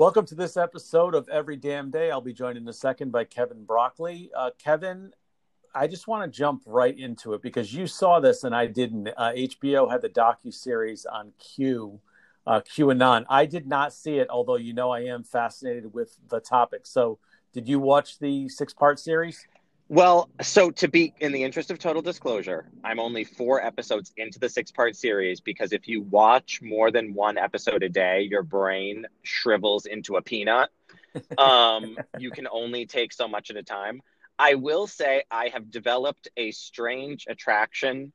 Welcome to this episode of Every Damn Day. I'll be joined in a second by Kevin Broccoli. Uh, Kevin, I just want to jump right into it because you saw this and I didn't. Uh, HBO had the docu series on Q, uh, QAnon. I did not see it, although you know I am fascinated with the topic. So, did you watch the six part series? Well, so to be in the interest of total disclosure, I'm only four episodes into the six part series because if you watch more than one episode a day, your brain shrivels into a peanut. Um, you can only take so much at a time. I will say I have developed a strange attraction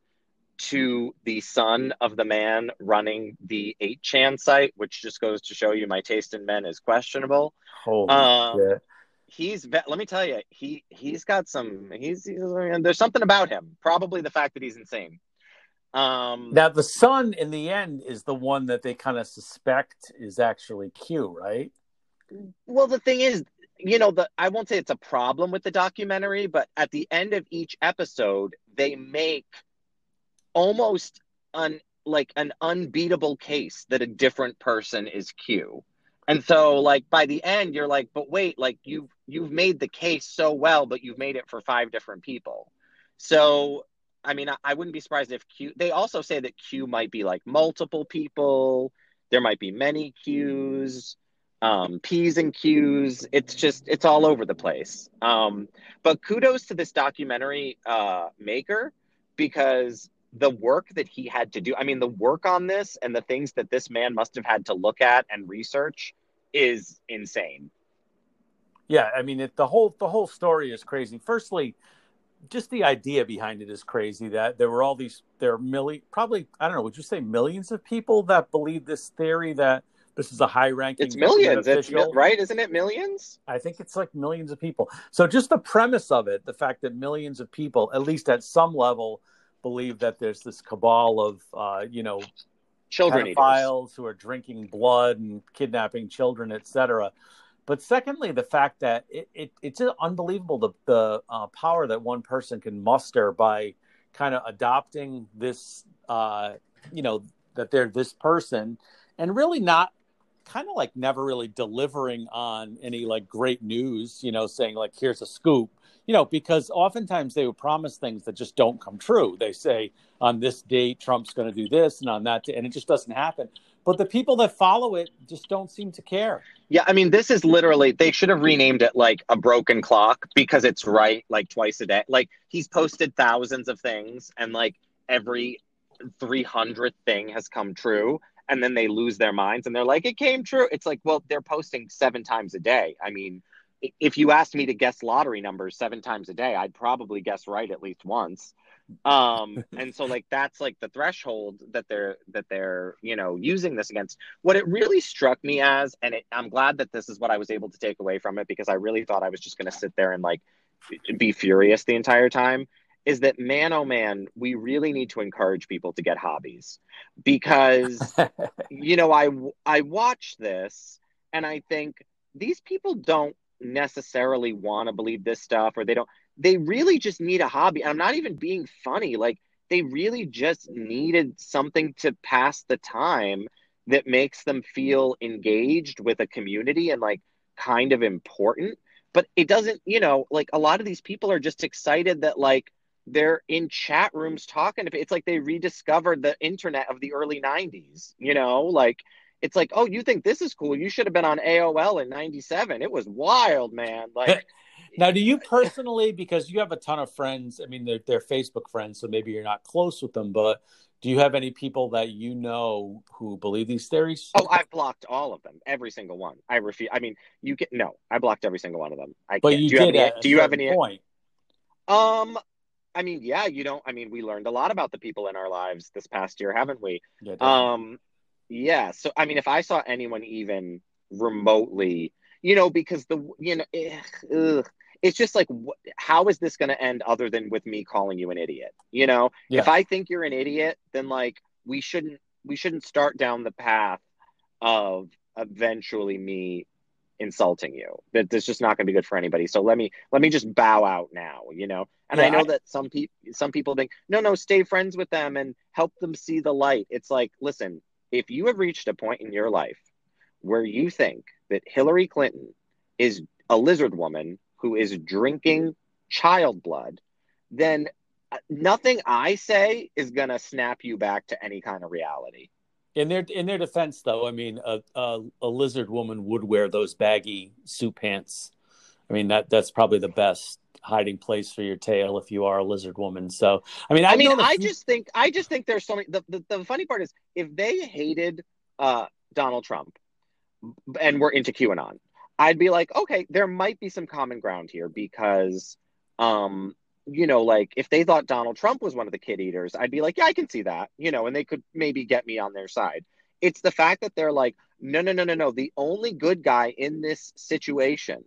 to the son of the man running the 8chan site, which just goes to show you my taste in men is questionable. Holy Um, shit. He's let me tell you he he's got some he's, he's there's something about him probably the fact that he's insane um Now, the son in the end is the one that they kind of suspect is actually Q, right? well the thing is you know the i won't say it's a problem with the documentary but at the end of each episode they make almost an like an unbeatable case that a different person is q and so like by the end you're like but wait like you've you've made the case so well but you've made it for five different people so i mean i, I wouldn't be surprised if q they also say that q might be like multiple people there might be many q's um, P's and Q's. It's just it's all over the place. Um, but kudos to this documentary uh, maker because the work that he had to do. I mean, the work on this and the things that this man must have had to look at and research is insane. Yeah, I mean, it, the whole the whole story is crazy. Firstly, just the idea behind it is crazy. That there were all these, there are probably I don't know. Would you say millions of people that believe this theory that this is a high ranking? It's millions, it's mil- right, isn't it? Millions. I think it's like millions of people. So just the premise of it, the fact that millions of people, at least at some level, believe that there's this cabal of, uh, you know, Children eaters. pedophiles who are drinking blood and kidnapping children, etc. But secondly, the fact that it, it it's unbelievable the the uh, power that one person can muster by kind of adopting this, uh, you know, that they're this person, and really not kind of like never really delivering on any like great news, you know, saying like here's a scoop, you know, because oftentimes they would promise things that just don't come true. They say on this date Trump's going to do this, and on that, day, and it just doesn't happen. But the people that follow it just don't seem to care. Yeah, I mean, this is literally, they should have renamed it like a broken clock because it's right like twice a day. Like, he's posted thousands of things, and like every 300th thing has come true. And then they lose their minds and they're like, it came true. It's like, well, they're posting seven times a day. I mean, if you asked me to guess lottery numbers seven times a day, I'd probably guess right at least once. Um, and so like that's like the threshold that they're that they're you know using this against. What it really struck me as, and it, I'm glad that this is what I was able to take away from it because I really thought I was just going to sit there and like be furious the entire time. Is that man oh man, we really need to encourage people to get hobbies because you know I I watch this and I think these people don't necessarily want to believe this stuff or they don't they really just need a hobby. I'm not even being funny. Like they really just needed something to pass the time that makes them feel engaged with a community and like kind of important. But it doesn't, you know, like a lot of these people are just excited that like they're in chat rooms talking to it's like they rediscovered the internet of the early 90s, you know, like it's like, oh, you think this is cool? You should have been on AOL in 97. It was wild, man. Like Now, do you personally, because you have a ton of friends, I mean, they're, they're Facebook friends, so maybe you're not close with them, but do you have any people that you know who believe these theories? Oh, I've blocked all of them, every single one. I refuse. I mean, you can no, I blocked every single one of them. I but can't. you do you have did any? at Do you have any? point. Um, I mean, yeah, you don't. I mean, we learned a lot about the people in our lives this past year, haven't we? Yeah, definitely. Um, yeah. So, I mean, if I saw anyone even remotely, you know, because the you know, eh, ugh, it's just like, wh- how is this going to end other than with me calling you an idiot? You know, Yeah. if I think you're an idiot, then like we shouldn't we shouldn't start down the path of eventually me insulting you that that's just not going to be good for anybody. So let me let me just bow out now you know? And i know I- that some people some people think no no stay friends with them and help them see the light. It's like listen if you have reached a point in your life where you think that Hillary Clinton is a lizard woman who is drinking child blood, then uh, nothing I say is going to snap you back to any kind of reality. In their in their defense, though, I mean, a, a, a lizard woman would wear those baggy suit pants. I mean, that that's probably the best hiding place for your tail if you are a lizard woman. So, I mean, I, I mean, I just think I just think there's so many. The, the, the funny part is if they hated uh, Donald Trump and were into QAnon, I'd be like, okay, there might be some common ground here because, um, you know, like if they thought Donald Trump was one of the kid eaters, I'd be like, yeah, I can see that, you know, and they could maybe get me on their side. It's the fact that they're like, no, no, no, no, no. The only good guy in this situation,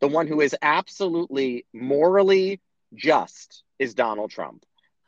the one who is absolutely morally just, is Donald Trump.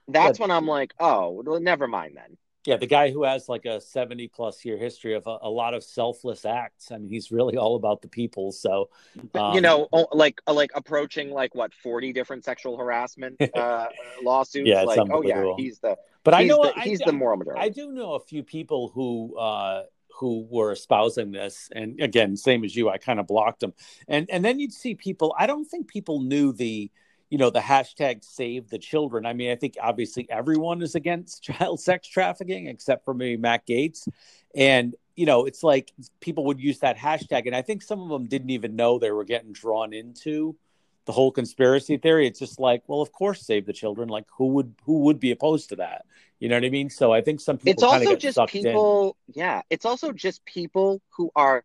That's when I'm like, oh, well, never mind then yeah, the guy who has like a 70 plus year history of a, a, lot of selfless acts. I mean, he's really all about the people. So, um, you know, like like approaching like what 40 different sexual harassment uh, lawsuits. Yeah, like, oh yeah, he's the. But I know the, he's I, the moral majority. I do know a few people who uh, who were espousing this, and again, same as you, I kind of blocked them. And and then you'd see people. I don't think people knew the you know the hashtag save the children. I mean i think obviously everyone is against child sex trafficking except for maybe matt gaetz and you know it's like people would use that hashtag. And i think some of them didn't even know they were getting drawn into the whole conspiracy theory. It's just like well of course save the children. Like who would who would be opposed to that? You know what i mean? So i think some people it's also just people in. yeah it's also just people who are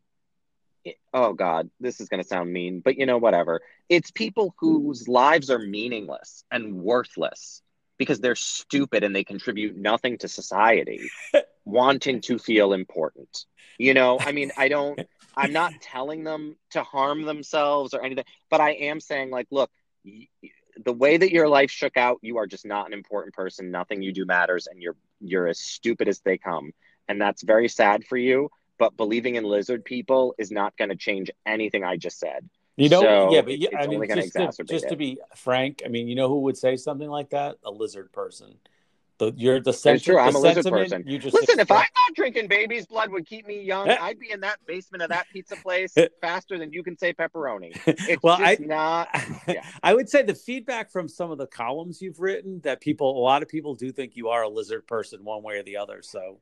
oh god this is going to sound mean but you know whatever. It's people whose lives are meaningless and worthless because they're stupid and they contribute nothing to society wanting to feel important. You know i mean i don't i'm not telling them to harm themselves or anything but i am saying like look the way that your life shook out you are just not an important person. Nothing you do matters and you're you're as stupid as they come. And that's very sad for you but believing in lizard people is not going to change anything I just said. You know, so yeah, but yeah, I mean, just, to, just to, be frank, I mean, you know who would say something like that? A lizard person. The, you're the sense. true. I'm a lizard person. You just listen. If I thought drinking baby's blood would keep me young, I'd be in that basement of that pizza place faster than you can say pepperoni. It's well, I, not. Yeah. I would say the feedback from some of the columns you've written that people, a lot of people do think you are a lizard person one way or the other. So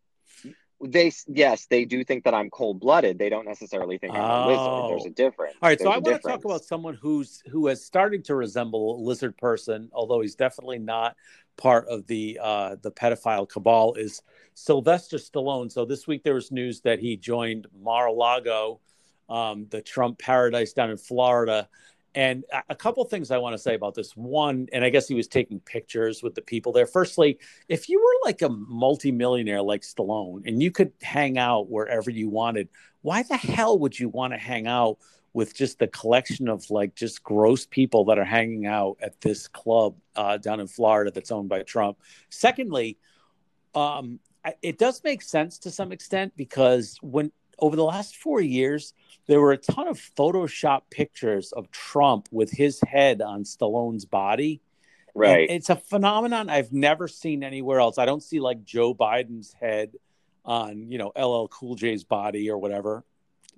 they yes they do think that i'm cold-blooded. They don't necessarily think i'm a lizard. There's a oh. difference. All right there's so i want to talk about someone who's who has started to resemble a lizard person although he's definitely not part of the uh the pedophile cabal is sylvester stallone. So this week there was news that he joined mar-a-lago um, the trump paradise down in florida and a couple things I want to say about this. One, and I guess he was taking pictures with the people there. Firstly, if you were like a multimillionaire like Stallone and you could hang out wherever you wanted, why the hell would you want to hang out with just the collection of like just gross people that are hanging out at this club uh, down in Florida that's owned by Trump? Secondly, um, it does make sense to some extent because when over the last four years, there were a ton of Photoshop pictures of Trump with his head on Stallone's body. Right. And it's a phenomenon I've never seen anywhere else. I don't see like Joe Biden's head on, you know, LL Cool J's body or whatever.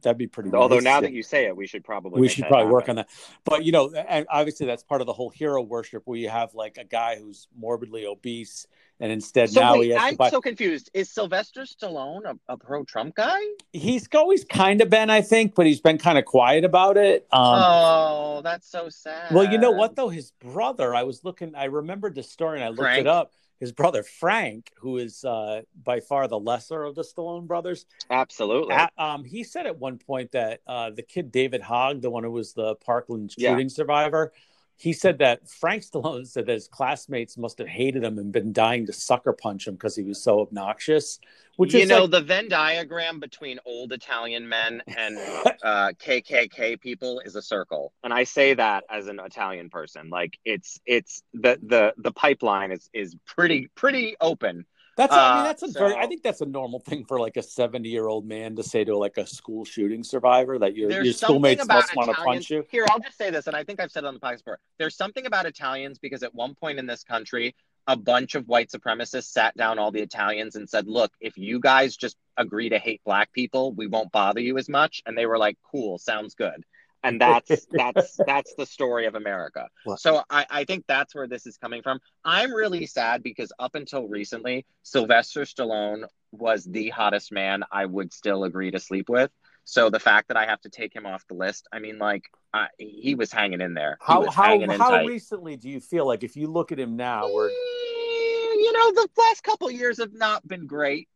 That'd be pretty. Although nice. now that you say it, we should probably we should probably happen. work on that. But you know, and obviously that's part of the whole hero worship, where you have like a guy who's morbidly obese and instead so now wait, he has I'm to buy... so confused. Is Sylvester Stallone a, a pro Trump guy? He's always kind of been, I think, but he's been kind of quiet about it. Um, oh, that's so sad. Well, you know what though, his brother. I was looking. I remembered the story and I looked Frank? it up. His brother Frank, who is uh, by far the lesser of the Stallone brothers, absolutely. At, um, he said at one point that uh, the kid David Hogg, the one who was the Parkland shooting yeah. survivor, he said that Frank Stallone said that his classmates must have hated him and been dying to sucker punch him because he was so obnoxious. Which you know like... the Venn diagram between old Italian men and uh, KKK people is a circle, and I say that as an Italian person. Like it's it's the the the pipeline is is pretty pretty open that's I mean uh, that's a so, very I think that's a normal thing for like a 70 year old man to say to like a school shooting survivor that your your schoolmates must want to punch you. Here, I'll just say this, and I think I've said it on the podcast before. There's something about Italians because at one point in this country, a bunch of white supremacists sat down all the Italians and said, "Look, if you guys just agree to hate black people, we won't bother you as much." And they were like, "Cool, sounds good." And that's that's that's the story of America. So I, I think that's where this is coming from. I'm really sad because up until recently, Sylvester Stallone was the hottest man I would still agree to sleep with. So the fact that I have to take him off the list, I mean, like I, he was hanging in there. How how how recently do you feel like if you look at him now, where Eh, you know the last couple years have not been great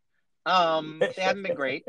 um they haven't been great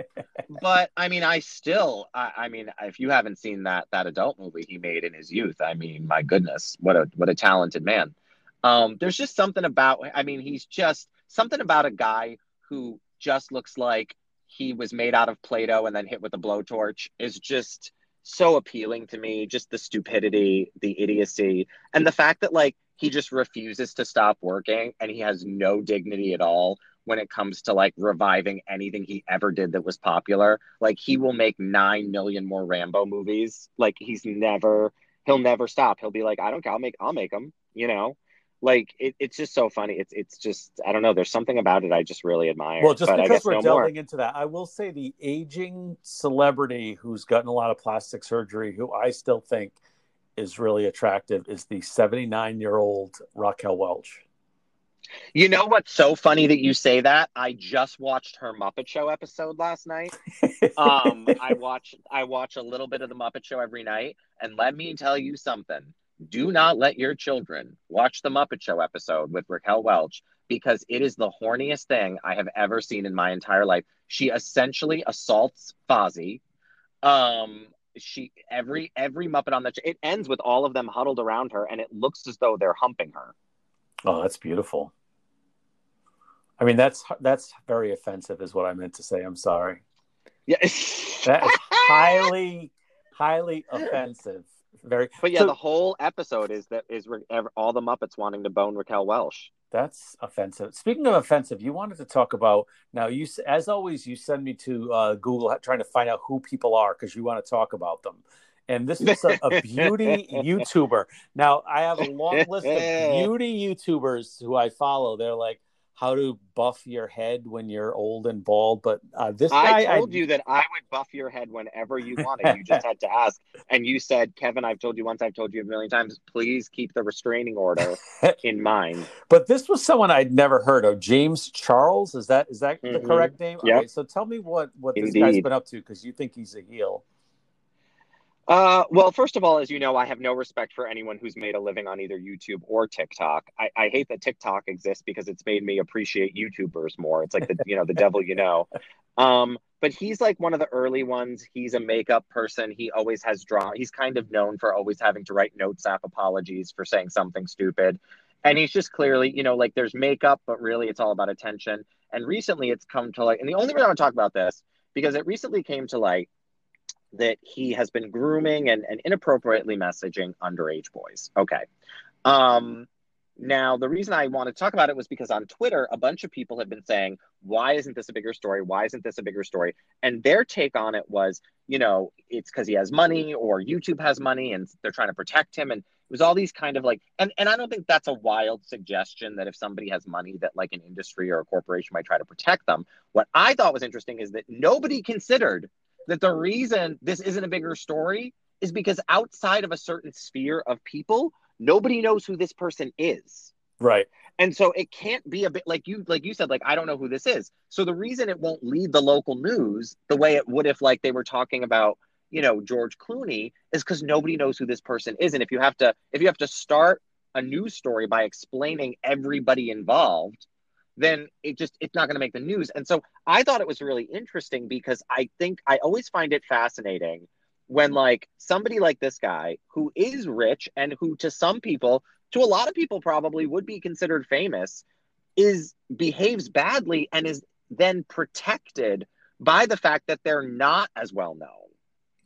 but i mean i still I, I mean if you haven't seen that that adult movie he made in his youth i mean my goodness what a what a talented man. Um there's just something about i mean he's just something about a guy who just looks like he was made out of play-doh and then hit with a blowtorch is just so appealing to me just the stupidity the idiocy and the fact that like he just refuses to stop working and he has no dignity at all when it comes to like reviving anything he ever did that was popular. Like he will make 9 million more rambo movies. Like he's never he'll never stop. He'll be like i don't care. I'll make i'll make them you know? Like it, it's just so funny. It's it's just i don't know. There's something about it i just really admire well, just but I because guess we're no more. delving into that, I will say the aging celebrity who's gotten a lot of plastic surgery, who I still think is really attractive, is the 79 year old Raquel Welch. You know what's so funny that you say that? I just watched her Muppet Show episode last night. Um, I watch I watch a little bit of the Muppet Show every night, and let me tell you something. Do not let your children watch the Muppet Show episode with Raquel Welch because it is the horniest thing I have ever seen in my entire life. She essentially assaults Fozzie. Um, she every every Muppet on that it ends with all of them huddled around her, and it looks as though they're humping her. Oh, that's beautiful. I mean, that's that's very offensive, is what I meant to say. I'm sorry. Yeah. That is highly, highly offensive. Very. But yeah, So- the whole episode is that is ev- all the Muppets wanting to bone Raquel Welch. That's offensive. Speaking of offensive, you wanted to talk about now. You, as always, you send me to uh, Google trying to find out who people are because you want to talk about them. And this is a, a beauty YouTuber. Now, I have a long list of beauty YouTubers who I follow. They're like, how to buff your head when you're old and bald. But uh, this guy, I told you that I would buff your head whenever you wanted. You just had to ask, and you said, "Kevin, I've told you once. I've told you a million times. Please keep the restraining order in mind." But this was someone I'd never heard of. James Charles is that is that the Mhm. correct name? Yep. Okay, so tell me what what this guy's been up to because you think he's a heel. Uh, well, first of all, as you know, I have no respect for anyone who's made a living on either YouTube or TikTok. I, I hate that TikTok exists because it's made me appreciate YouTubers more. It's like the you know the devil you know. Um, but he's like one of the early ones. He's a makeup person. He always has draw. He's kind of known for always having to write notes app apologies for saying something stupid. And he's just clearly, you know, like there's makeup, but really it's all about attention. And recently it's come to light, and the only reason I want to talk about this because it recently came to light that he has been grooming and, and inappropriately messaging underage boys. Okay. Um, now, the reason I want to talk about it was because on Twitter, a bunch of people have been saying, why isn't this a bigger story? Why isn't this a bigger story? And their take on it was, you know, it's because he has money or YouTube has money and they're trying to protect him. And it was all these kind of like, and, and I don't think that's a wild suggestion that if somebody has money, that like an industry or a corporation might try to protect them. What I thought was interesting is that nobody considered that the reason this isn't a bigger story is because outside of a certain sphere of people, nobody knows who this person is. Right. And so it can't be a bit like you like you said like I don't know who this is. So the reason it won't lead the local news the way it would if like they were talking about, you know, George Clooney is cuz nobody knows who this person is and if you have to if you have to start a news story by explaining everybody involved, then it just it's not going to make the news. And so I thought it was really interesting because I think I always find it fascinating when like somebody like this guy who is rich and who to some people to a lot of people probably would be considered famous is behaves badly and is then protected by the fact that they're not as well known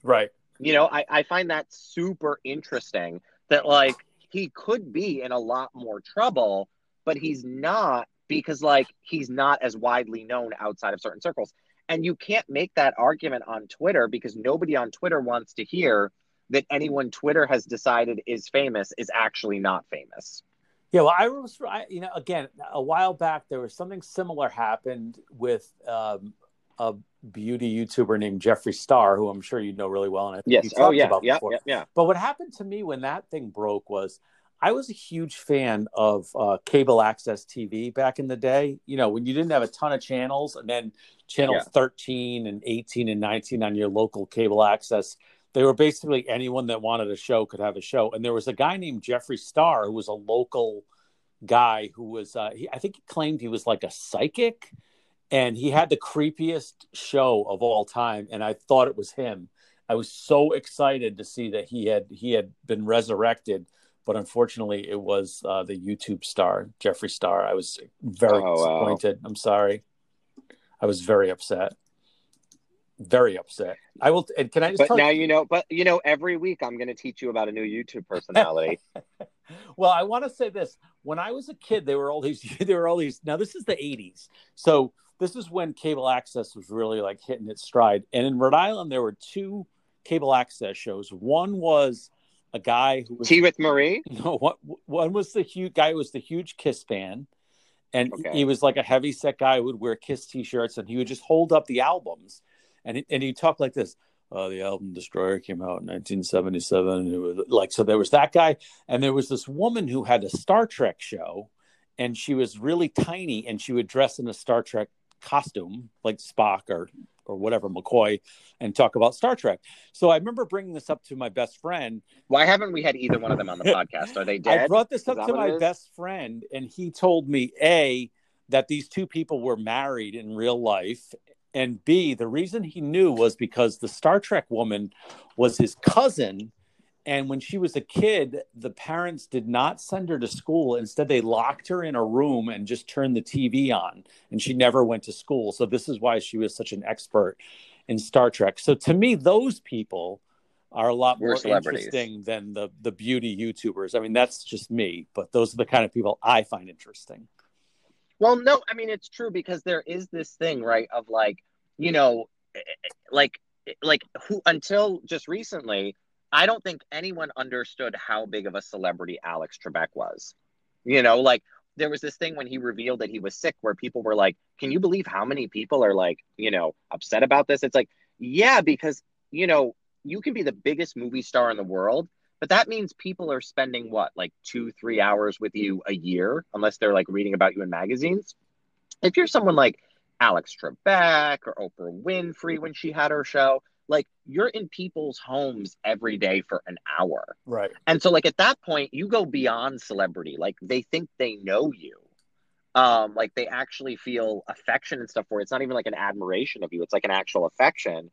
Right. you know I, I find that super interesting that like he could be in a lot more trouble but he's not because like he's not as widely known outside of certain circles and you can't make that argument on twitter because nobody on twitter wants to hear that anyone twitter has decided is famous is actually not famous Yeah, well, I was, I, you know, again, a while back there was something similar happened with um, a beauty YouTuber named Jeffree Star, who I'm sure you know really well, and I think Yes. you Oh talked yeah. about Yeah. before. Yeah. Yeah. But what happened to me when that thing broke was I was a huge fan of uh, cable access TV back in the day. You know, when you didn't have a ton of channels, and then channel Yeah. 13 and 18 and 19 on your local cable access, they were basically anyone that wanted a show could have a show. And there was a guy named Jeffrey Star who was a local guy who was, uh, he, I think he claimed he was like a psychic and he had the creepiest show of all time and i thought it was him i was so excited to see that he had he had been resurrected but unfortunately it was uh, the youtube star jeffree star i was very Oh, wow. disappointed i'm sorry i was very upset very upset i will and can i just But tell now you you know. But you know, every week I'm going to teach you about a new YouTube personality. well, I want to say this. When I was a kid, there were all these. There were all these. Now this is the '80s, so this is when cable access was really like hitting its stride. And in Rhode Island, there were two cable access shows. One was a guy who was Tea with Marie. no one, one was the huge guy who was the huge Kiss fan, and Okay. he was like a heavy set guy who would wear Kiss t-shirts, and he would just hold up the albums, and he, and he'd talk like this. Uh, the album Destroyer came out in 1977. And it was like so. There was that guy, and there was this woman who had a Star Trek show, and she was really tiny, and she would dress in a Star Trek costume like Spock or or whatever McCoy, and talk about Star Trek. So I remember bringing this up to my best friend, Why haven't we had either one of them on the podcast? Are they dead? I brought this up to my best friend, and he told me A, that these two people were married in real life, and B, the reason he knew was because the Star Trek woman was his cousin. And when she was a kid, the parents did not send her to school. Instead, they locked her in a room and just turned the TV on, and she never went to school. So, this is why she was such an expert in Star Trek. So, to me, those people are a lot We're more interesting than the the beauty YouTubers. I mean, that's just me, but those are the kind of people I find interesting. Well, no, I mean it's true because there is this thing, right, of like, you know, eh, eh, like like who until just recently, I don't think anyone understood how big of a celebrity Alex Trebek was. You know, like there was this thing when he revealed that he was sick where people were like, "Can you believe how many people are like, you know, upset about this?" It's like, "Yeah, because, you know, you can be the biggest movie star in the world, but that means people are spending what, like two, three hours with you a year, unless they're like reading about you in magazines. If you're someone like Alex Trebek or Oprah Winfrey when she had her show, like you're in people's homes every day for an hour. Right. And so, like at that point, you go beyond celebrity. Like they think they know you. Um, like they actually feel affection and stuff for it. It's not even like an admiration of you, it's like an actual affection.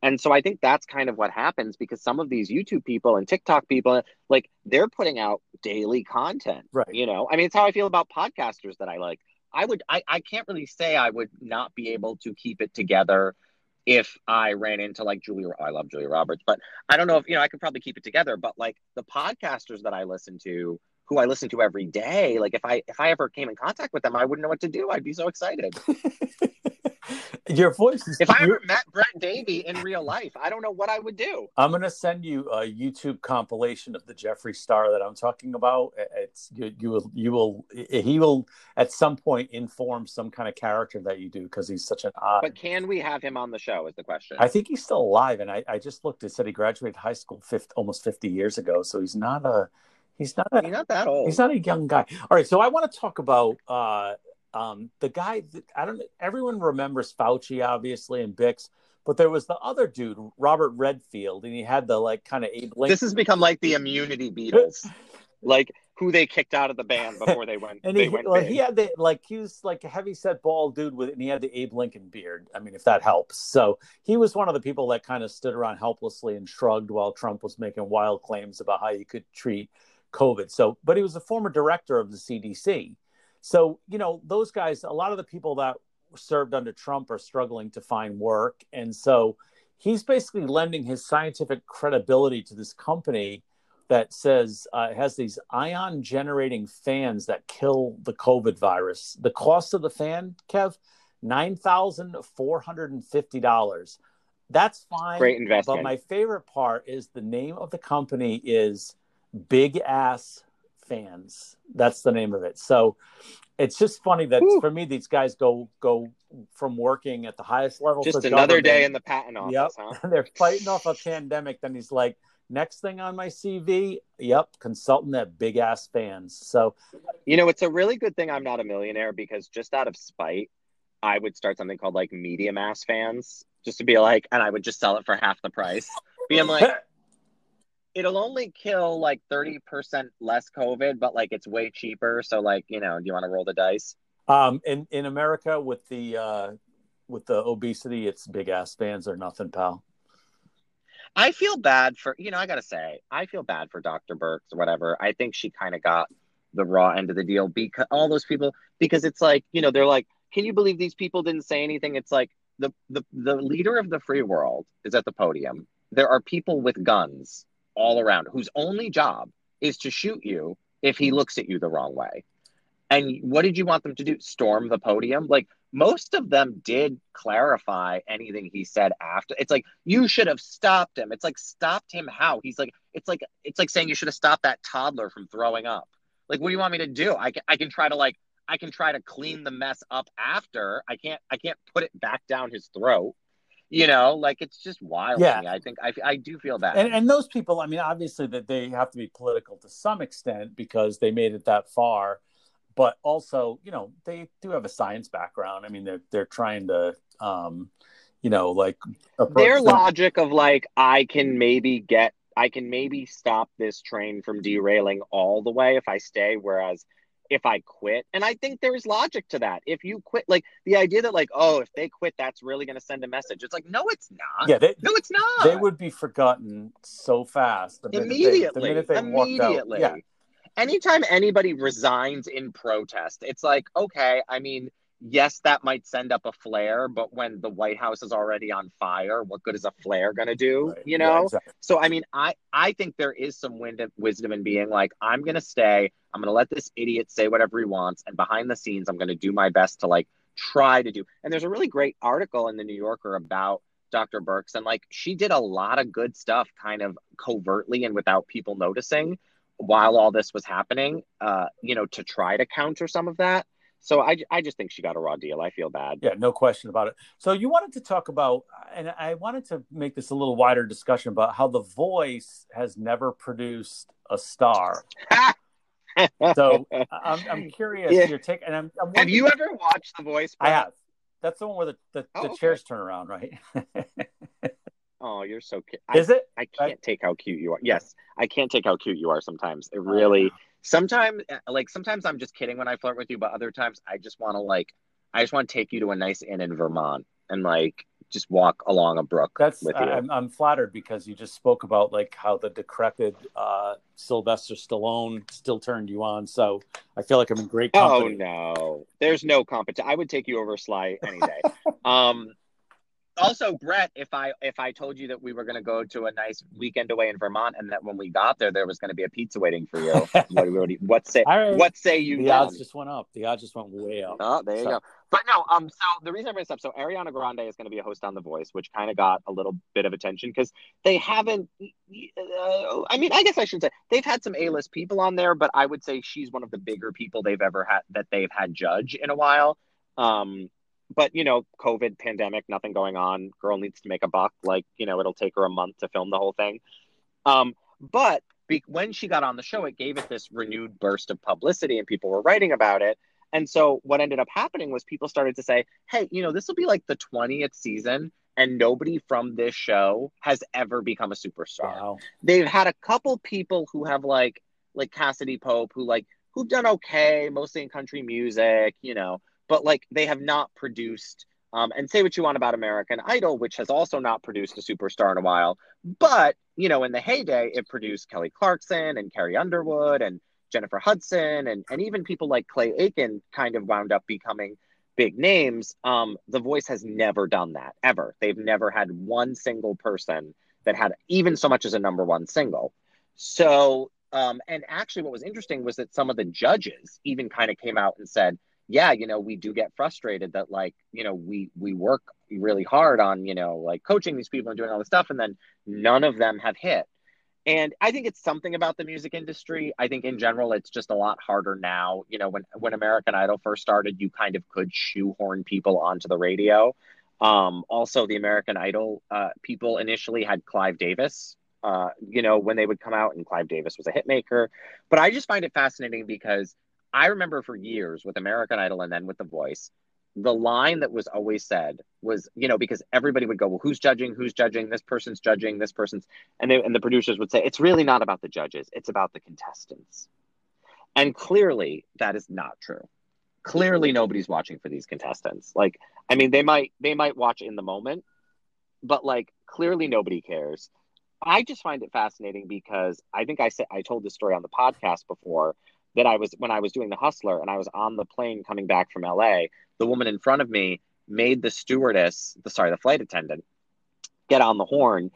And so I think that's kind of what happens because some of these YouTube people and TikTok people, like they're putting out daily content. Right. You know, I mean, it's how I feel about podcasters that I like. I would, I, I can't really say I would not be able to keep it together if I ran into like Julia. I love Julia Roberts, but I don't know if, you know, I could probably keep it together. But like the podcasters that I listen to, who I listen to every day, like if I, if I ever came in contact with them, I wouldn't know what to do. I'd be so excited. Your voice is. If I ever met Brett Davy in real life, I don't know what I would do. I'm to send you a YouTube compilation of the Jeffree Star that I'm talking about. It's you, you will you will he will at some point inform some kind of character that you do because he's such an odd. But can we have him on the show? Is the question. I think he's still alive, and I, I just looked. It said he graduated high school fifth almost 50 years ago, so he's not a he's not a He's not that old. He's not a young guy. All right, so I want to talk about uh, um, the guy. That, I don't. Everyone remembers Fauci, obviously, and Birx, but there was the other dude, Robert Redfield, and he had the like kind of Abe Lincoln. This has become like the immunity Beatles, like who they kicked out of the band before they went. and they he, went well, big. he had the like he was like a heavy set bald dude with, and he had the Abe Lincoln beard. I mean, if that helps. So he was one of the people that kind of stood around helplessly and shrugged while Trump was making wild claims about how you could treat COVID. So, but he was a former director of the CDC. So, you know, those guys, a lot of the people that served under Trump are struggling to find work. And so he's basically lending his scientific credibility to this company that says uh, has these ion generating fans that kill the COVID virus. The cost of the fan, Kev, $9,450. That's fine. Great investment. But my favorite part is the name of the company is Big Ass fans. That's the name of it. So it's just funny that Ooh. for me these guys go go from working at the highest level. Just another day in the patent office. Yep. Huh? They're fighting off a pandemic. Then he's like, next thing on my CV, yep, consultant at big ass fans. So, you know, it's a really good thing I'm not a millionaire because just out of spite, I would start something called like medium ass fans just to be like, and I would just sell it for half the price. Being like, it'll only kill like 30% less COVID, but like it's way cheaper. So, like, you know, do you want to roll the dice? Um, in, in America with the, uh, with the obesity, it's big ass fans or nothing, pal. I feel bad for you know I gotta say I feel bad for Dr. Birx, or whatever. I think she kind of got the raw end of the deal because all those people because it's like you know they're like can you believe these people didn't say anything? It's like the the the leader of the free world is at the podium. There are people with guns all around whose only job is to shoot you if he looks at you the wrong way. And what did you want them to do? Storm the podium? Like most of them did clarify anything he said after. It's like you should have stopped him. It's like stopped him how? He's like it's like it's like saying you should have stopped that toddler from throwing up. Like what do you want me to do? I can I can try to like I can try to clean the mess up after. I can't I can't put it back down his throat. You know, like it's just wild. Yeah. I think I, I do feel that And, and those people, I mean, obviously that they have to be political to some extent because they made it that far but also you know they do have a science background i mean they're they're trying to um you know like their them. logic of like i can maybe get i can maybe stop this train from derailing all the way if i stay whereas if i quit and i think there's logic to that. If you quit like the idea that like oh if they quit that's really going to send a message. It's like no it's not. Yeah they, no it's not. they would be forgotten so fast the immediately they, the minute they immediately out, yeah. Anytime anybody resigns in protest, it's like, okay, I mean, yes, that might send up a flare, but when the White House is already on fire, what good is a flare going to do? Right. You know? Yeah, exactly. So, I mean, I, I think there is some wisdom in being like, I'm going to stay, I'm going to let this idiot say whatever he wants. And behind the scenes, I'm going to do my best to like try to do. And there's a really great article in the New Yorker about Dr. Birx. And like, she did a lot of good stuff kind of covertly and without people noticing while all this was happening, uh, you know, to try to counter some of that. So I, I just think she got a raw deal. I feel bad. Yeah, no question about it. So you wanted to talk about, and I wanted to make this a little wider discussion about how The Voice has never produced a star. so I'm, I'm curious yeah. your take. And I'm, I'm have you ever watched The Voice? I have. That's the one where the, the, oh, the okay. chairs turn around, right? Oh, you're so cute. Is it? I can't take how cute you are. Yes, I can't take how cute you are sometimes. It really, sometimes, uh, like, sometimes I'm just kidding when I flirt with you, but other times I just want to, like, I just want to take you to a nice inn in Vermont and, like, just walk along a brook That's, with you. I'm, I'm flattered because you just spoke about, like, how the decrepit uh, Sylvester Stallone still turned you on. So I feel like I'm in great oh, company. Oh, no. There's no competition. I would take you over Sly any day. um, also brett if i if i told you that we were going to go to a nice weekend away in vermont and that when we got there there was going to be a pizza waiting for you what, what, say right. what say you the then? odds just went up the odds just went way up oh there you so. go but no um so the reason i bring this up so ariana grande is going to be a host on the voice which kind of got a little bit of attention because they haven't uh, i mean i guess i should say they've had some a-list people on there but i would say she's one of the bigger people they've ever had that they've had judge in a while um but you know, COVID pandemic, nothing going on. Girl needs to make a buck. Like you know, it'll take her a month to film the whole thing. Um, but be- when she got on the show, it gave it this renewed burst of publicity, and people were writing about it. And so what ended up happening was people started to say, "Hey, you know, this will be like the twentieth season." And nobody from this show has ever become a superstar. Wow. They've had a couple people who have like like Cassadee Pope who like who've done okay, mostly in country music, you know, but like they have not produced um, and say what you want about American Idol, which has also not produced a superstar in a while. But, you know, in the heyday, it produced Kelly Clarkson and Carrie Underwood and Jennifer Hudson and, and even people like Clay Aiken kind of wound up becoming big names. Um, the Voice has never done that ever. They've never had one single person that had even so much as a number one single. So, um, and actually, what was interesting was that some of the judges even kind of came out and said, yeah you know we do get frustrated that like you know we we work really hard on you know like coaching these people and doing all this stuff and then none of them have hit and I think it's something about the music industry. I think in general, it's just a lot harder now. You know, when when American Idol first started, you kind of could shoehorn people onto the radio. Um, also, the American Idol uh, people initially had Clive Davis. Uh, you know, when they would come out, and Clive Davis was a hitmaker. But I just find it fascinating because I remember for years with American Idol and then with The Voice, the line that was always said was, you know, because everybody would go, well, who's judging? Who's judging? This person's judging. This person's, and they, and the producers would say, it's really not about the judges. It's about the contestants. And clearly, that is not true. Clearly, nobody's watching for these contestants. Like, I mean, they might they might watch in the moment, but like, clearly, nobody cares. I just find it fascinating because I think I said I told this story on the podcast before that I was when I was doing the hustler and I was on the plane coming back from LA the woman in front of me made the stewardess, the sorry, the flight attendant, get on the horn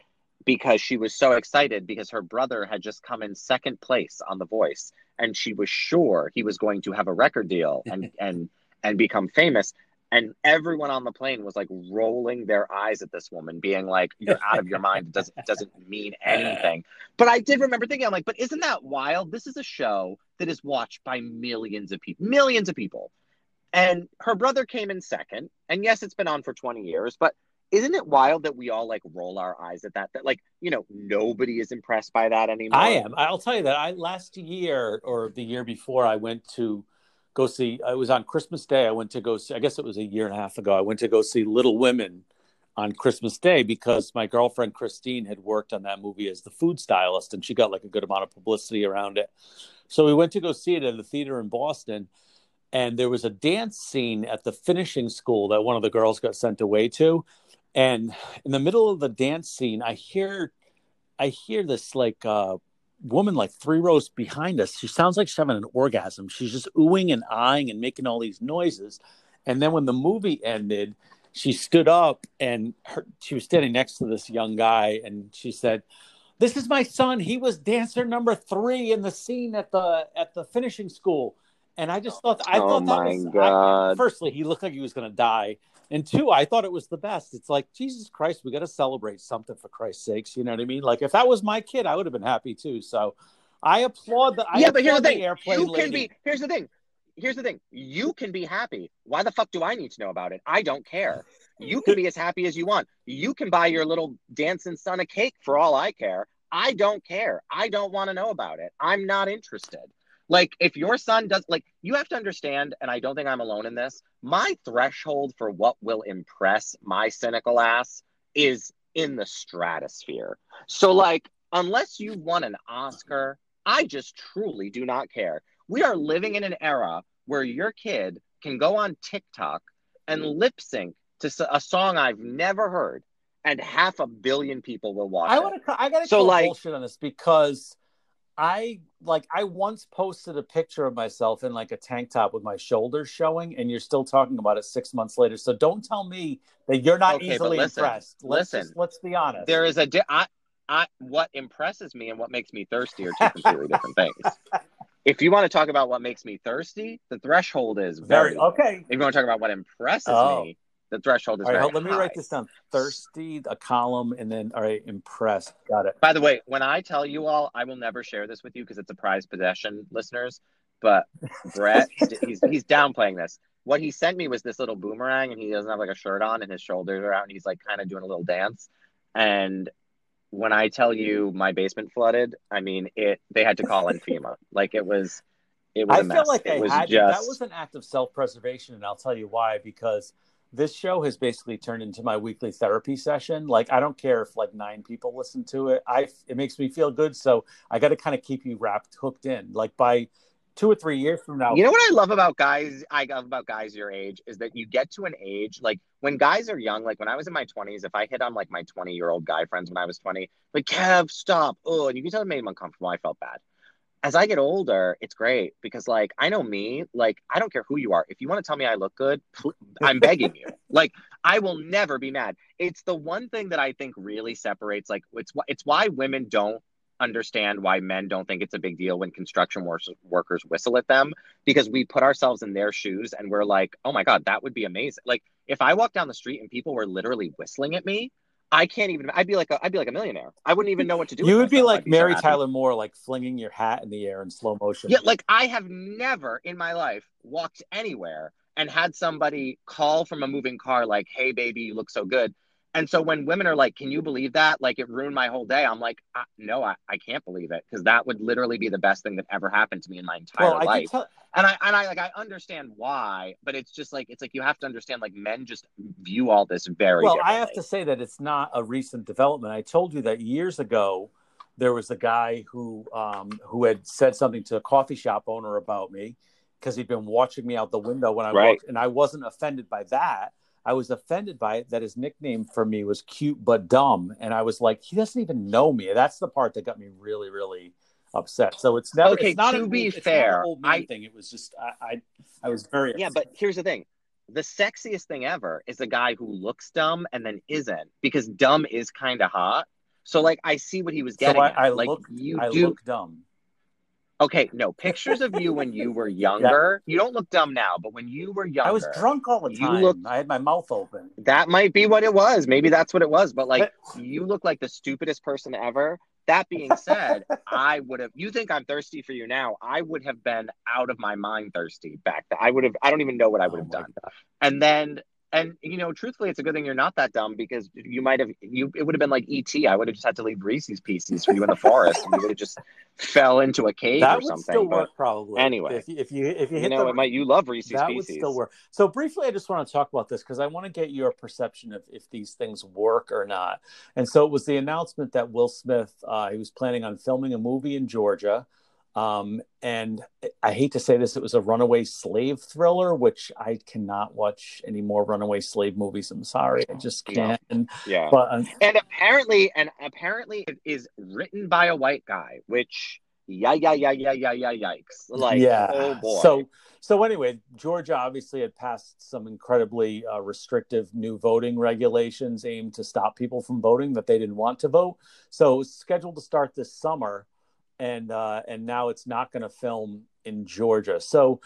because she was so excited because her brother had just come in second place on The Voice and she was sure he was going to have a record deal and and and become famous. And everyone on the plane was like rolling their eyes at this woman, being like, "You're out of your mind. It doesn't it doesn't mean anything." But I did remember thinking, I'm like, "But isn't that wild? This is a show that is watched by millions of people, millions of people. And her brother came in second. And yes, it's been on for 20 years, but isn't it wild that we all like roll our eyes at that? That like, you know, nobody is impressed by that anymore. I am. I'll tell you that I last year or the year before I went to go see I was on Christmas Day. I went to go see I guess it was a year and a half ago. I went to go see Little Women on Christmas Day because my girlfriend Christine had worked on that movie as the food stylist and she got like a good amount of publicity around it. So we went to go see it at the theater in Boston and there was a dance scene at the finishing school that one of the girls got sent away to. And in the middle of the dance scene i hear i hear this like uh woman like three rows behind us. She sounds like she's having an orgasm. She's just oohing and eyeing and making all these noises. And then when the movie ended she stood up and her, she was standing next to this young guy and she said this is my son he was dancer number three in the scene at the at the finishing school and I just thought I oh thought that my was God. I, firstly he looked like he was going to die, and two I thought it was the best. It's like Jesus Christ, we got to celebrate something for Christ's sakes. You know what I mean? Like if that was my kid, I would have been happy too. So I applaud the I yeah, but here's the applaud thing. airplane You can lady. be. Here's the thing. Here's the thing. You can be happy. Why the fuck do I need to know about it? I don't care. You can be as happy as you want. You can buy your little dancing son a cake for all I care. I don't care. I don't want to know about it. I'm not interested. Like if your son does like you have to understand and I don't think I'm alone in this. My threshold for what will impress my cynical ass is in the stratosphere. So like unless you won an Oscar, I just truly do not care. We are living in an era where your kid can go on TikTok and lip sync to a song I've never heard and half a billion people will watch I want to. I got to So, call like- bullshit on this because I like. I once posted a picture of myself in like a tank top with my shoulders showing, and you're still talking about it six months later. So don't tell me that you're not Okay, easily listen, impressed. Let's listen. just, let's be honest. there is a di- I, I, what impresses me and what makes me thirsty are two completely different things. If you want to talk about what makes me thirsty, the threshold is very, very low. okay. If you want to talk about what impresses Oh. me, the threshold is All right, let me high. write this down. Thirsty, a column, and then all right, impressed. Got it. By the way, when I tell you all, I will never share this with you because it's a prized possession, listeners. But Brett, he's he's downplaying this. What he sent me was this little boomerang, and he doesn't have like a shirt on, and his shoulders are out, and he's like kind of doing a little dance. And when I tell you my basement flooded, I mean it. They had to call in FEMA. Like it was, it was I feel like it I was had just That was an act of self-preservation, and I'll tell you why. Because this show has basically turned into my weekly therapy session. Like I don't care if like nine people listen to it. I it makes me feel good. So I got to kind of keep you wrapped, hooked in. Like by two or three years from now, You know what I love about guys? I love about guys your age is that you get to an age like when guys are young. Like when I was in my twenties, if I hit on like my twenty year old guy friends when I was twenty, like Kev, stop. Oh, and you can tell it made him uncomfortable. I felt bad. As I get older, it's great because like I know me. Like I don't care who you are. If you want to tell me I look good, I'm begging you. Like I will never be mad. It's the one thing that I think really separates. Like it's it's why women don't understand why men don't think it's a big deal when construction wor- workers whistle at them because we put ourselves in their shoes and we're like, oh my God, that would be amazing. Like if I walked down the street and people were literally whistling at me, I can't even. I'd be like a, I'd be like a millionaire. I wouldn't even know what to do. You would be like I'd so Mary. Tyler Moore, like flinging your hat in the air in slow motion. Yeah, like I have never in my life walked anywhere and had somebody call from a moving car like, "Hey, baby, you look so good." And so when women are like, "Can you believe that?" Like it ruined my whole day. I'm like, I, "No, I, I can't believe it," because that would literally be the best thing that ever happened to me in my entire well, life. tell, and I and I like I understand why, but it's just like it's like you have to understand like men just view all this very well, I have to say that it's not a recent development. I told you that years ago there was a guy who um, who had said something to a coffee shop owner about me because he'd been watching me out the window when I Right. walked, and I wasn't offended by that. I was offended by it that his nickname for me was cute but dumb, and I was like, he doesn't even know me. That's the part that got me really, really upset. So it's never. Okay, it's not to an be fair, old man I- thing. It was just I, I, I was very Yeah, but here's the thing. The sexiest thing ever is a guy who looks dumb and then isn't because dumb is kind of hot. So like I see what he was so getting I, at. I like look, you I do look dumb. Okay, no, pictures of you when you were younger. You don't look dumb now, but when you were younger I was drunk all the time. you time. look- I had my mouth open. That might be what it was. Maybe that's what it was. But like, you look like the stupidest person ever. That being said, I would have. You think I'm thirsty for you now? I would have been out of my mind thirsty back then. I would have. I don't even know what I would oh have Oh my done. God. And then, and you know, truthfully, it's a good thing you're not that dumb because you might have. You it would have been like ET. I would have just had to leave Reese's Pieces for you in the forest, and you would have just fell into a cave That or would something. still but work probably. anyway. if, you- if you if you you hit know, the it might. You love Reese's that Pieces. would still work. So briefly, I just want to talk about this because I want to get your perception of if these things work or not. And so it was the announcement that Will Smith uh, he was planning on filming a movie in Georgia. Um, and I hate to say this, it was a runaway slave thriller, which I cannot watch any more runaway slave movies. I'm sorry, I just can't. And, Yeah. but um, and apparently and apparently it is written by a white guy which yeah yeah yeah yeah yeah yeah yikes like yeah. oh boy So so anyway, Georgia obviously had passed some incredibly uh, restrictive new voting regulations aimed to stop people from voting that they didn't want to vote. So it was scheduled to start this summer, and uh, and now it's not going to film in Georgia. So.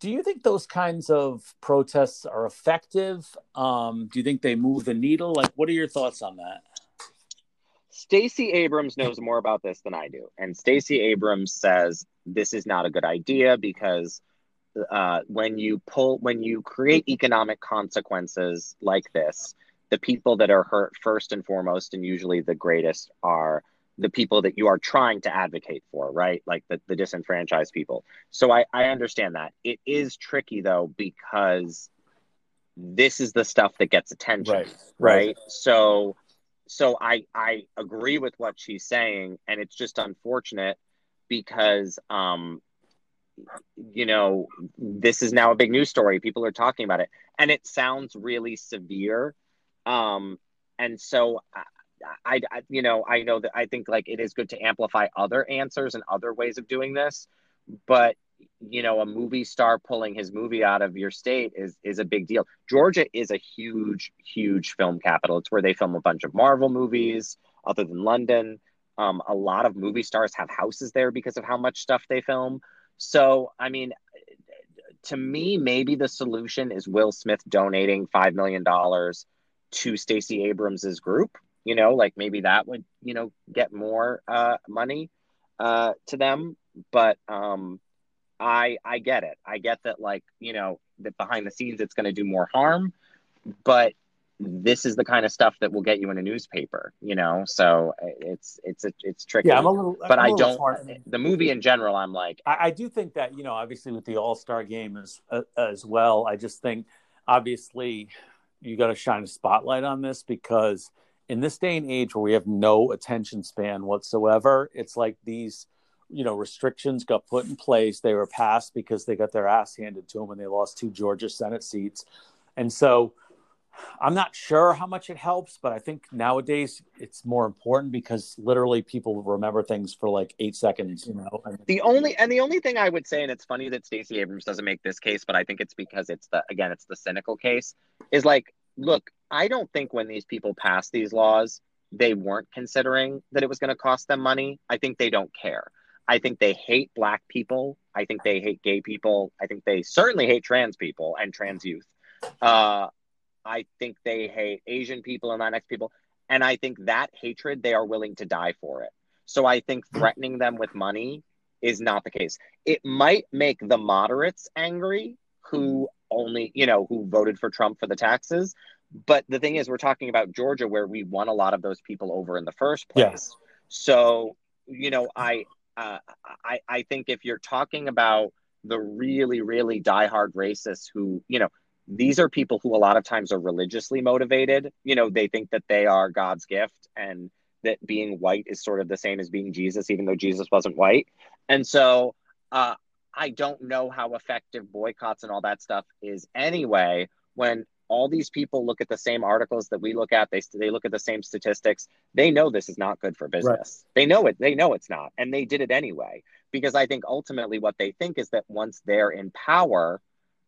Do you think those kinds of protests are effective? Um, do you think they move the needle? Like, what are your thoughts on that? Stacey Abrams knows more about this than I do and Stacey Abrams says this is not a good idea because uh, when you pull when you create economic consequences like this the people that are hurt first and foremost and usually the greatest are the people that you are trying to advocate for, right? Like the, the disenfranchised people. So I, I understand that. It is tricky though, because this is the stuff that gets attention. Right, Right. right. So so I I agree with what she's saying, and it's just unfortunate because um you know this is now a big news story. People are talking about it, and it sounds really severe. Um, and so I, I, you know, I know that I think like it is good to amplify other answers and other ways of doing this, but you know, a movie star pulling his movie out of your state is is a big deal. Georgia is a huge, huge film capital. It's where they film a bunch of Marvel movies, other than London. Um, a lot of movie stars have houses there because of how much stuff they film. So, I mean, to me, maybe the solution is Will Smith donating five million dollars to Stacey Abrams's group. You know, like maybe that would you know get more uh, money uh, to them. But um, I I get it. I get that like you know that behind the scenes it's going to do more harm, but this is the kind of stuff that will get you in a newspaper. You know, so it's it's it's tricky. Yeah, I'm a little, but I'm I a little don't. torn. The movie in general, I'm like, I, I do think that you know, obviously with the All Star game as uh, as well. I just think obviously you got to shine a spotlight on this because in this day and age where we have no attention span whatsoever, it's like these you know restrictions got put in place. They were passed because they got their ass handed to them when they lost two Georgia Senate seats, and so. I'm not sure how much it helps, but I think nowadays it's more important because literally people remember things for like eight seconds. You know, The only and the only thing I would say, and it's funny that Stacey Abrams doesn't make this case, but I think it's because it's the again, it's the cynical case, is like, look, I don't think when these people passed these laws, they weren't considering that it was going to cost them money. I think they don't care. I think they hate black people. I think they hate gay people. I think they certainly hate trans people and trans youth. Uh, I think they hate Asian people and Latinx people. And I think that hatred, they are willing to die for it. So I think threatening them with money is not the case. It might make the moderates angry who only, you know, who voted for Trump for the taxes. But the thing is, we're talking about Georgia where we won a lot of those people over in the first place. Yes. So, you know, I, uh, I, I think if you're talking about the really, really diehard racists who, you know, these are people who a lot of times are religiously motivated. You know, they think that they are God's gift and that being white is sort of the same as being Jesus, even though Jesus wasn't white. And so uh, I don't know how effective boycotts and all that stuff is anyway when all these people look at the same articles that we look at they, they look at the same statistics they know this is not good for business right. they know it they know it's not and they did it anyway because i think ultimately what they think is that once they're in power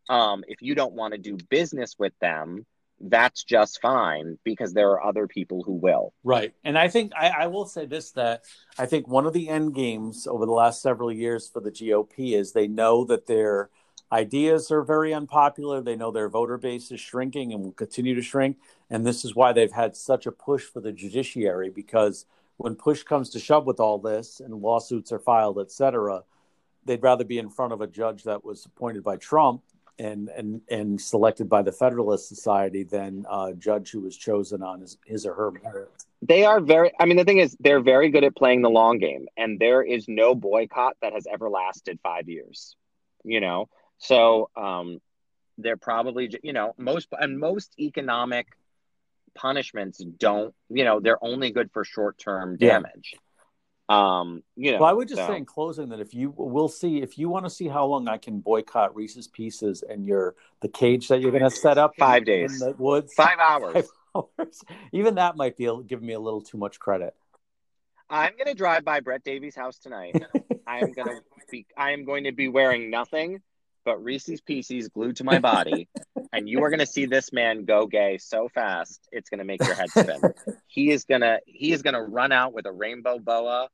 um, if you don't want to do business with them that's just fine because there are other people who will. Right. And I think I, I, will say this that I think one of the end games over the last several years for the GOP is they know that their ideas are very unpopular. They know their voter base is shrinking and will continue to shrink. And this is why they've had such a push for the judiciary because when push comes to shove with all this and lawsuits are filed, et cetera, they'd rather be in front of a judge that was appointed by Trump and and and selected by the Federalist Society than a judge who was chosen on his, his or her merit. They are very. I mean, the thing is, they're very good at playing the long game, and there is no boycott that has ever lasted five years. You know, so um, they're probably you know most and most economic punishments don't you know they're only good for short term damage. Yeah. Um, you know, well, I would just so. say in closing that if you we'll see if you want to see how long I can boycott Reese's Pieces and your the cage that you're going to set up five in, days in the woods five hours. five hours even that might be giving me a little too much credit. I'm going to drive by Brett Davies' house tonight. I am going to be I am going to be wearing nothing but Reese's Pieces glued to my body, and you are going to see this man go gay so fast it's going to make your head spin. he is gonna he is gonna run out with a rainbow boa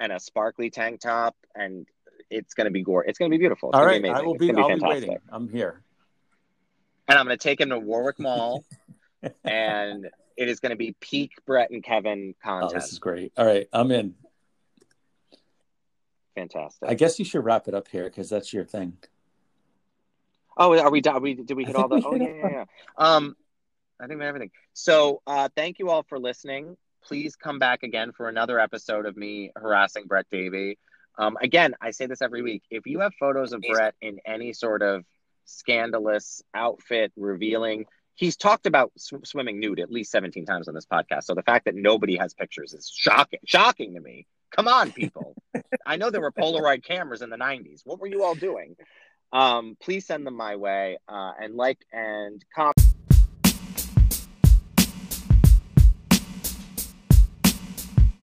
and a sparkly tank top, and it's going to be gore. It's going to be beautiful. It's All right, I will be. be I'll fantastic. be waiting. I'm here, and I'm going to take him to Warwick Mall, and it is going to be peak Brett and Kevin content. Oh, this is great. All right, I'm in. Fantastic. I guess you should wrap it up here because that's your thing. Oh, are we done? We did we hit all the? Oh yeah, yeah, yeah. Um, I think we have everything. So, uh, thank you all for listening please come back again for another episode of me harassing Brett Davy. Um, again, I say this every week. If you have photos of Brett in any sort of scandalous outfit, revealing, he's talked about sw- swimming nude at least 17 times on this podcast. So the fact that nobody has pictures is shocking, shocking to me. Come on, people. I know there were Polaroid cameras in the 90s. What were you all doing? Um, please send them my way uh, and like and comment.